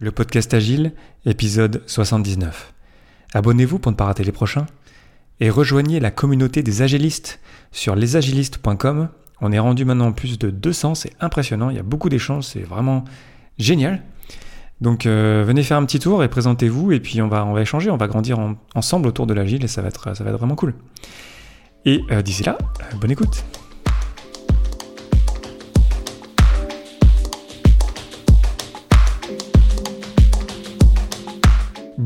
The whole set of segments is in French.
Le podcast Agile, épisode 79. Abonnez-vous pour ne pas rater les prochains et rejoignez la communauté des agilistes sur lesagilistes.com. On est rendu maintenant plus de 200, c'est impressionnant, il y a beaucoup d'échanges, c'est vraiment génial. Donc euh, venez faire un petit tour et présentez-vous et puis on va, on échanger, on va grandir ensemble autour de l'agile et ça va être, ça va être vraiment cool. Et euh, d'ici là, euh, bonne écoute.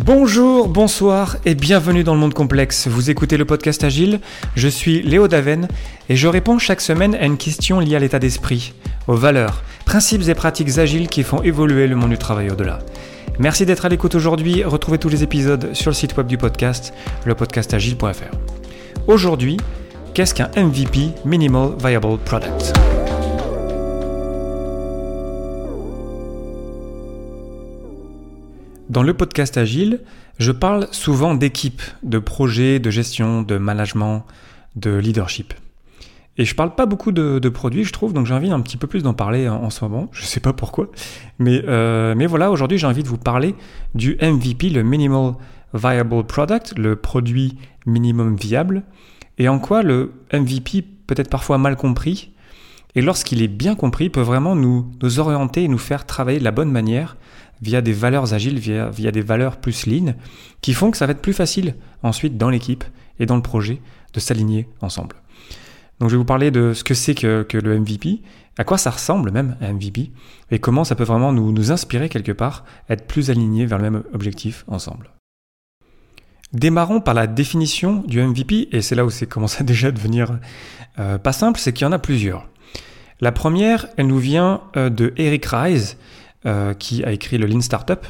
Bonjour, bonsoir et bienvenue dans le monde complexe. Vous écoutez le podcast Agile, je suis Léo Daven et je réponds chaque semaine à une question liée à l'état d'esprit, aux valeurs, principes et pratiques agiles qui font évoluer le monde du travail au-delà. Merci d'être à l'écoute aujourd'hui, retrouvez tous les épisodes sur le site web du podcast, lepodcastagile.fr. Aujourd'hui, qu'est-ce qu'un MVP, Minimal Viable Product? Dans le podcast Agile, je parle souvent d'équipe, de projets, de gestion, de management, de leadership. Et je parle pas beaucoup de, produits, je trouve, donc j'ai envie un petit peu plus d'en parler en, ce moment. Je sais pas pourquoi. Mais, euh, mais voilà, aujourd'hui j'ai envie de vous parler du MVP, le Minimal Viable Product, le produit minimum viable, et en quoi le MVP peut être parfois mal compris, et lorsqu'il est bien compris, peut vraiment nous, nous orienter et nous faire travailler de la bonne manière via des valeurs agiles, via, via des valeurs plus lean, qui font que ça va être plus facile ensuite dans l'équipe et dans le projet de s'aligner ensemble. Donc je vais vous parler de ce que c'est que, le MVP, à quoi ça ressemble même un MVP, et comment ça peut vraiment nous, nous inspirer quelque part, être plus alignés vers le même objectif ensemble. Démarrons par la définition du MVP, et c'est là où c'est commencé déjà à devenir euh, pas simple, c'est qu'il y en a plusieurs. La première, elle nous vient euh, de Eric Rise, euh, qui a écrit le Lean Startup,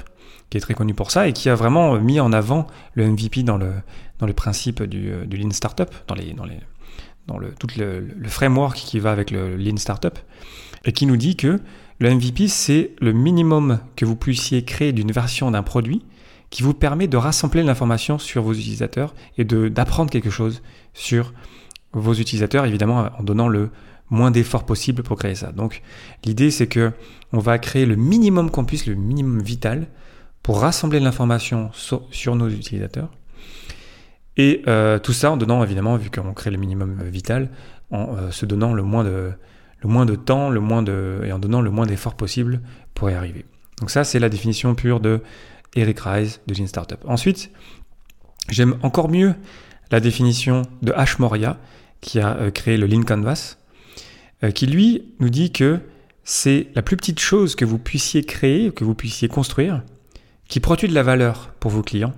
qui est très connu pour ça et qui a vraiment mis en avant le MVP dans le, dans le principe du, euh, du Lean Startup, dans, les, dans, les, dans le, tout le, le, framework qui va avec le Lean Startup, et qui nous dit que le MVP, c'est le minimum que vous puissiez créer d'une version d'un produit qui vous permet de rassembler l'information sur vos utilisateurs et d'apprendre quelque chose sur vos utilisateurs, évidemment en donnant le moins d'efforts possible pour créer ça. Donc l'idée c'est que on va créer le minimum qu'on puisse, le minimum vital, pour rassembler l'information sur, nos utilisateurs. Et euh, tout ça en donnant évidemment, vu qu'on crée le minimum vital, en euh, se donnant le moins de le moins de temps, le moins de et en donnant le moins d'efforts possible pour y arriver. Donc ça c'est la définition pure de Eric Rise de Gene Startup. Ensuite, j'aime encore mieux la définition de Ash Moria qui a euh, créé le Lean Canvas euh, qui lui nous dit que c'est la plus petite chose que vous puissiez créer, que vous puissiez construire, qui produit de la valeur pour vos clients.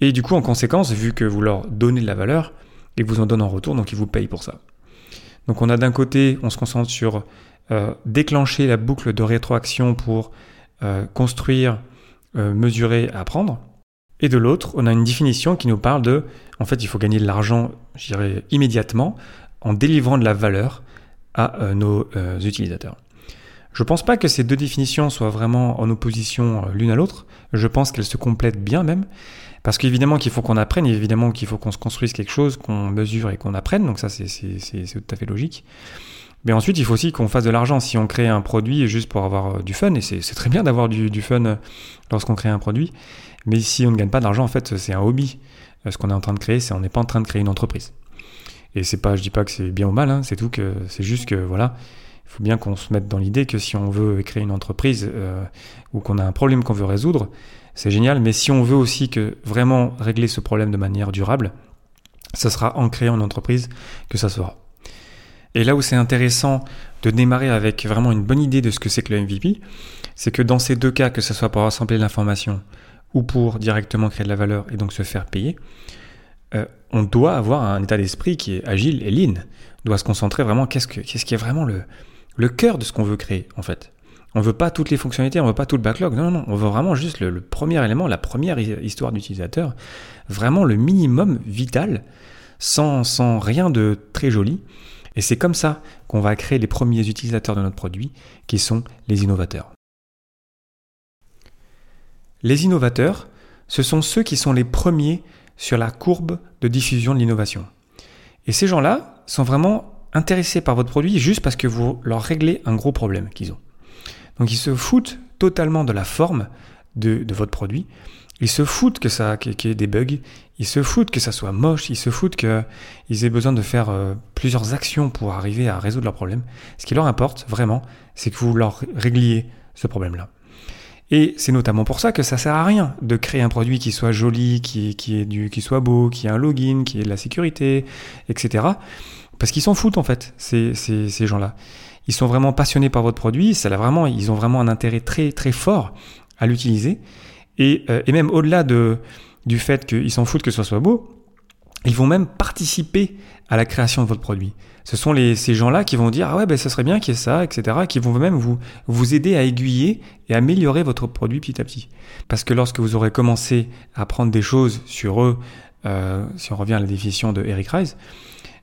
Et du coup, en conséquence, vu que vous leur donnez de la valeur, ils vous en donnent en retour, donc ils vous payent pour ça. Donc on a d'un côté, on se concentre sur euh, déclencher la boucle de rétroaction pour euh, construire, mesurer, apprendre. Et de l'autre, on a une définition qui nous parle de, en fait, il faut gagner de l'argent, je dirais, immédiatement, en délivrant de la valeur à euh, nos euh, utilisateurs. Je ne pense pas que ces deux définitions soient vraiment en opposition euh, l'une à l'autre. Je pense qu'elles se complètent bien même. Parce qu'évidemment qu'il faut qu'on apprenne, évidemment qu'il faut qu'on se construise quelque chose, qu'on mesure et qu'on apprenne. Donc ça, c'est tout à fait logique. Mais ensuite, il faut aussi qu'on fasse de l'argent. Si on crée un produit juste pour avoir du fun, et c'est très bien d'avoir du, du, fun lorsqu'on crée un produit, mais si on ne gagne pas d'argent, en fait, c'est un hobby. Ce qu'on est en train de créer, c'est on n'est pas en train de créer une entreprise. Et c'est pas, je dis pas que c'est bien ou mal, hein, c'est tout que c'est juste que voilà, il faut bien qu'on se mette dans l'idée que si on veut créer une entreprise euh, ou qu'on a un problème qu'on veut résoudre, c'est génial. Mais si on veut aussi que vraiment régler ce problème de manière durable, ce sera en créant une entreprise que ça sera. Et là où c'est intéressant de démarrer avec vraiment une bonne idée de ce que c'est que le MVP, c'est que dans ces deux cas, que ce soit pour rassembler l'information ou pour directement créer de la valeur et donc se faire payer, euh, on doit avoir un état d'esprit qui est agile et lean. On doit se concentrer vraiment qu'est-ce, que, qu'est-ce qui est vraiment le, le cœur de ce qu'on veut créer en fait. On veut pas toutes les fonctionnalités, on veut pas tout le backlog. Non, non, on veut vraiment juste le, premier élément, la première histoire d'utilisateur, vraiment le minimum vital, sans, sans rien de très joli. Et c'est comme ça qu'on va créer les premiers utilisateurs de notre produit, qui sont les innovateurs. Les innovateurs, ce sont ceux qui sont les premiers sur la courbe de diffusion de l'innovation. Et ces gens-là sont vraiment intéressés par votre produit juste parce que vous leur réglez un gros problème qu'ils ont. Donc ils se foutent totalement de la forme, de, votre produit, ils se foutent que ça, qu'il y ait des bugs, ils se foutent que ça soit moche, ils se foutent qu'ils aient besoin de faire euh, plusieurs actions pour arriver à résoudre leur problème. Ce qui leur importe vraiment, c'est que vous leur régliez ce problème-là. Et c'est notamment pour ça que ça sert à rien de créer un produit qui soit joli, qui, est du, qui soit beau, qui ait un login, qui ait de la sécurité, etc. Parce qu'ils s'en foutent en fait, ces, ces, gens-là. Ils sont vraiment passionnés par votre produit, ça vraiment, ils ont vraiment un intérêt très très fort à l'utiliser. Et, euh, et même au-delà de, du fait qu'ils s'en foutent que ce soit beau, ils vont même participer à la création de votre produit. Ce sont ces gens-là qui vont dire ah ouais ben ça serait bien qu'il y ait ça, etc. Qui vont même vous vous aider à aiguiller et améliorer votre produit petit à petit. Parce que lorsque vous aurez commencé à apprendre des choses sur eux, euh, si on revient à la définition de Eric Rice,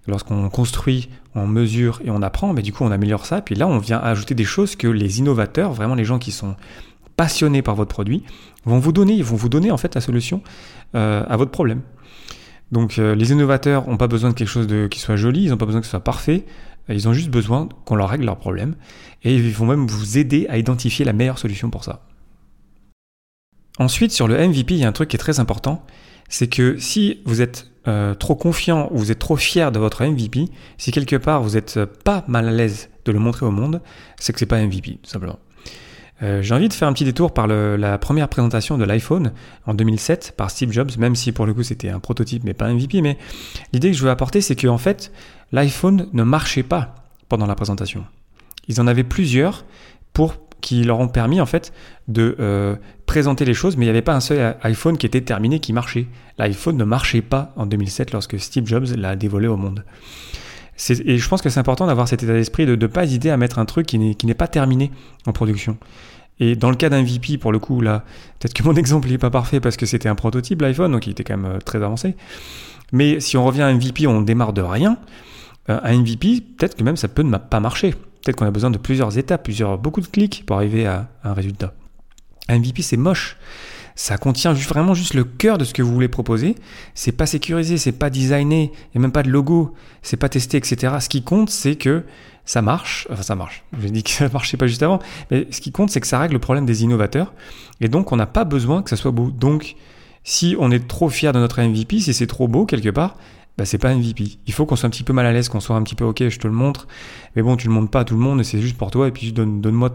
lorsqu'on construit, on mesure et on apprend, mais du coup on améliore ça. Puis là on vient ajouter des choses que les innovateurs, vraiment les gens qui sont passionnés par votre produit, vont vous donner, ils vont vous donner en fait la solution euh, à votre problème. Donc euh, les innovateurs n'ont pas besoin de quelque chose de, qui soit joli, ils n'ont pas besoin que ce soit parfait, euh, ils ont juste besoin qu'on leur règle leurs problèmes et ils vont même vous aider à identifier la meilleure solution pour ça. Ensuite, sur le MVP, il y a un truc qui est très important, c'est que si vous êtes euh, trop confiant ou vous êtes trop fier de votre MVP, si quelque part vous n'êtes pas mal à l'aise de le montrer au monde, c'est que c'est pas MVP, tout simplement. Euh, j'ai envie de faire un petit détour par la première présentation de l'iPhone en 2007 par Steve Jobs, même si pour le coup c'était un prototype mais pas un MVP. Mais l'idée que je veux apporter, c'est qu'en fait, l'iPhone ne marchait pas pendant la présentation. Ils en avaient plusieurs pour qui leur ont permis en fait de euh, présenter les choses, mais il n'y avait pas un seul iPhone qui était terminé, qui marchait. L'iPhone ne marchait pas en 2007 lorsque Steve Jobs l'a dévoilé au monde. Et je pense que c'est important d'avoir cet état d'esprit de ne pas hésiter à mettre un truc qui n'est pas terminé en production. Et dans le cas d'un VP, pour le coup, là, peut-être que mon exemple n'est pas parfait parce que c'était un prototype, l'iPhone, donc il était quand même euh, très avancé. Mais si on revient à un MVP, on démarre de rien. Euh, un MVP, peut-être que même ça peut ne pas marcher. Peut-être qu'on a besoin de plusieurs étapes, plusieurs, beaucoup de clics pour arriver à, un résultat. Un MVP, c'est moche ça contient vraiment juste le cœur de ce que vous voulez proposer. C'est pas sécurisé, c'est pas designé, il n'y a même pas de logo, c'est pas testé, etc. Ce qui compte, c'est que ça marche. Enfin, ça marche. J'ai dit que ça marchait pas juste avant. Mais ce qui compte, c'est que ça règle le problème des innovateurs. Et donc, on n'a pas besoin que ça soit beau. Donc, si on est trop fier de notre MVP, si c'est trop beau quelque part, bah, c'est pas MVP. Il faut qu'on soit un petit peu mal à l'aise, qu'on soit un petit peu ok, je te le montre. Mais bon, tu le montres pas à tout le monde et c'est juste pour toi. Et puis, donne-moi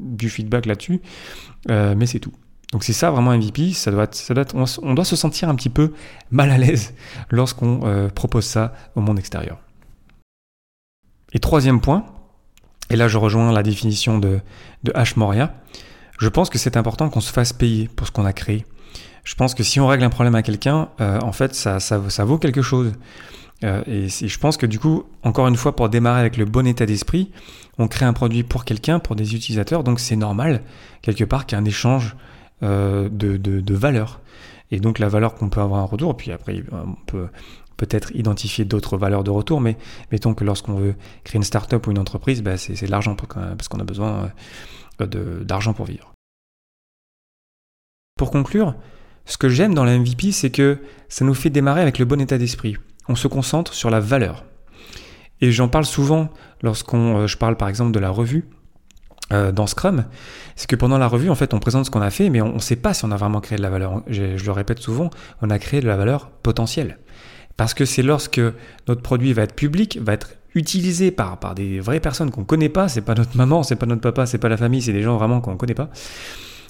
du feedback là-dessus. Euh, mais c'est tout. Donc c'est ça vraiment MVP, ça ça doit on, doit se sentir un petit peu mal à l'aise lorsqu'on euh, propose ça au monde extérieur. Et troisième point, et là je rejoins la définition de, H. Moria, je pense que c'est important qu'on se fasse payer pour ce qu'on a créé. Je pense que si on règle un problème à quelqu'un, euh, en fait ça, vaut quelque chose. Euh, et, et je pense que du coup, encore une fois, pour démarrer avec le bon état d'esprit, on crée un produit pour quelqu'un, pour des utilisateurs, donc c'est normal quelque part qu'il échange euh, de, de, valeur. Et donc la valeur qu'on peut avoir en retour, puis après on peut peut-être identifier d'autres valeurs de retour, mais mettons que lorsqu'on veut créer une start-up ou une entreprise, bah, c'est de l'argent parce qu'on a besoin euh, d'argent pour vivre. Pour conclure, ce que j'aime dans la MVP, c'est que ça nous fait démarrer avec le bon état d'esprit. On se concentre sur la valeur. Et j'en parle souvent lorsqu'on, euh, je parle par exemple de la revue. Euh, dans Scrum, c'est que pendant la revue, en fait, on présente ce qu'on a fait, mais on ne sait pas si on a vraiment créé de la valeur. Je, le répète souvent, on a créé de la valeur potentielle. Parce que c'est lorsque notre produit va être public, va être utilisé par, par des vraies personnes qu'on ne connaît pas, c'est pas notre maman, c'est pas notre papa, c'est pas la famille, c'est des gens vraiment qu'on ne connaît pas.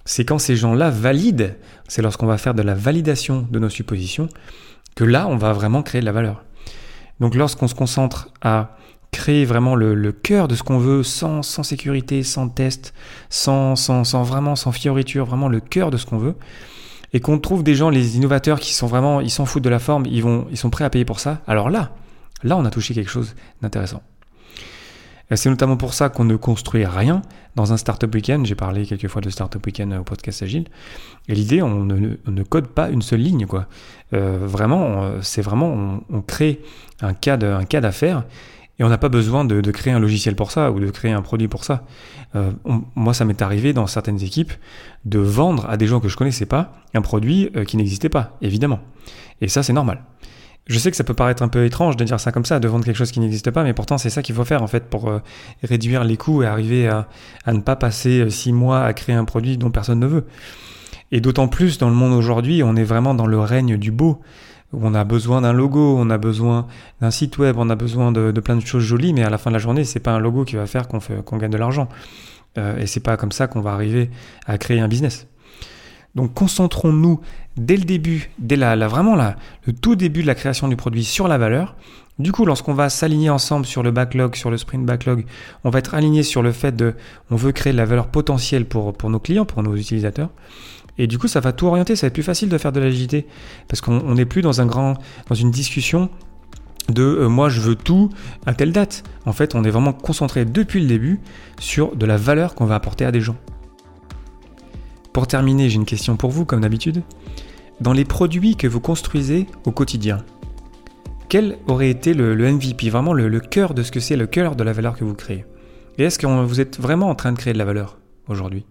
C'est quand ces gens-là valident, c'est lorsqu'on va faire de la validation de nos suppositions, que là, on va vraiment créer de la valeur. Donc lorsqu'on se concentre à créer vraiment le, cœur de ce qu'on veut sans, sans, sécurité, sans test, sans, sans, sans, vraiment, sans fioriture, vraiment le cœur de ce qu'on veut. Et qu'on trouve des gens, les innovateurs, qui sont vraiment, ils s'en foutent de la forme, ils, vont, ils sont prêts à payer pour ça. Alors là, là, on a touché quelque chose d'intéressant. C'est notamment pour ça qu'on ne construit rien dans un Startup Weekend. J'ai parlé quelques fois de Startup Weekend au podcast Agile. Et l'idée, on ne, code pas une seule ligne. Quoi. Euh, vraiment, c'est vraiment, on, on, crée un cas d'affaires et on n'a pas besoin de, créer un logiciel pour ça ou de créer un produit pour ça. Euh, moi, ça m'est arrivé dans certaines équipes de vendre à des gens que je connaissais pas un produit euh, qui n'existait pas, évidemment. Et ça, c'est normal. Je sais que ça peut paraître un peu étrange de dire ça comme ça, de vendre quelque chose qui n'existe pas, mais pourtant c'est ça qu'il faut faire en fait pour euh, réduire les coûts et arriver à, à, ne pas passer six mois à créer un produit dont personne ne veut. Et d'autant plus dans le monde aujourd'hui, on est vraiment dans le règne du beau. On a besoin d'un logo, on a besoin d'un site web, on a besoin de, plein de choses jolies, mais à la fin de la journée, c'est pas un logo qui va faire qu'on gagne de l'argent. Euh, et c'est pas comme ça qu'on va arriver à créer un business. Donc concentrons-nous dès le début, dès vraiment le tout début de la création du produit sur la valeur. Du coup, lorsqu'on va s'aligner ensemble sur le backlog, sur le sprint backlog, on va être aligné sur le fait de, on veut créer de la valeur potentielle pour nos clients, pour nos utilisateurs. Et du coup, ça va tout orienter, ça va être plus facile de faire de l'agilité parce qu'on n'est plus dans un grand, dans une discussion de euh, moi je veux tout à telle date. En fait, on est vraiment concentré depuis le début sur de la valeur qu'on va apporter à des gens. Pour terminer, j'ai une question pour vous, comme d'habitude. Dans les produits que vous construisez au quotidien, quel aurait été le, MVP, vraiment le, le, cœur de ce que c'est, le cœur de la valeur que vous créez? Et est-ce que vous êtes vraiment en train de créer de la valeur aujourd'hui?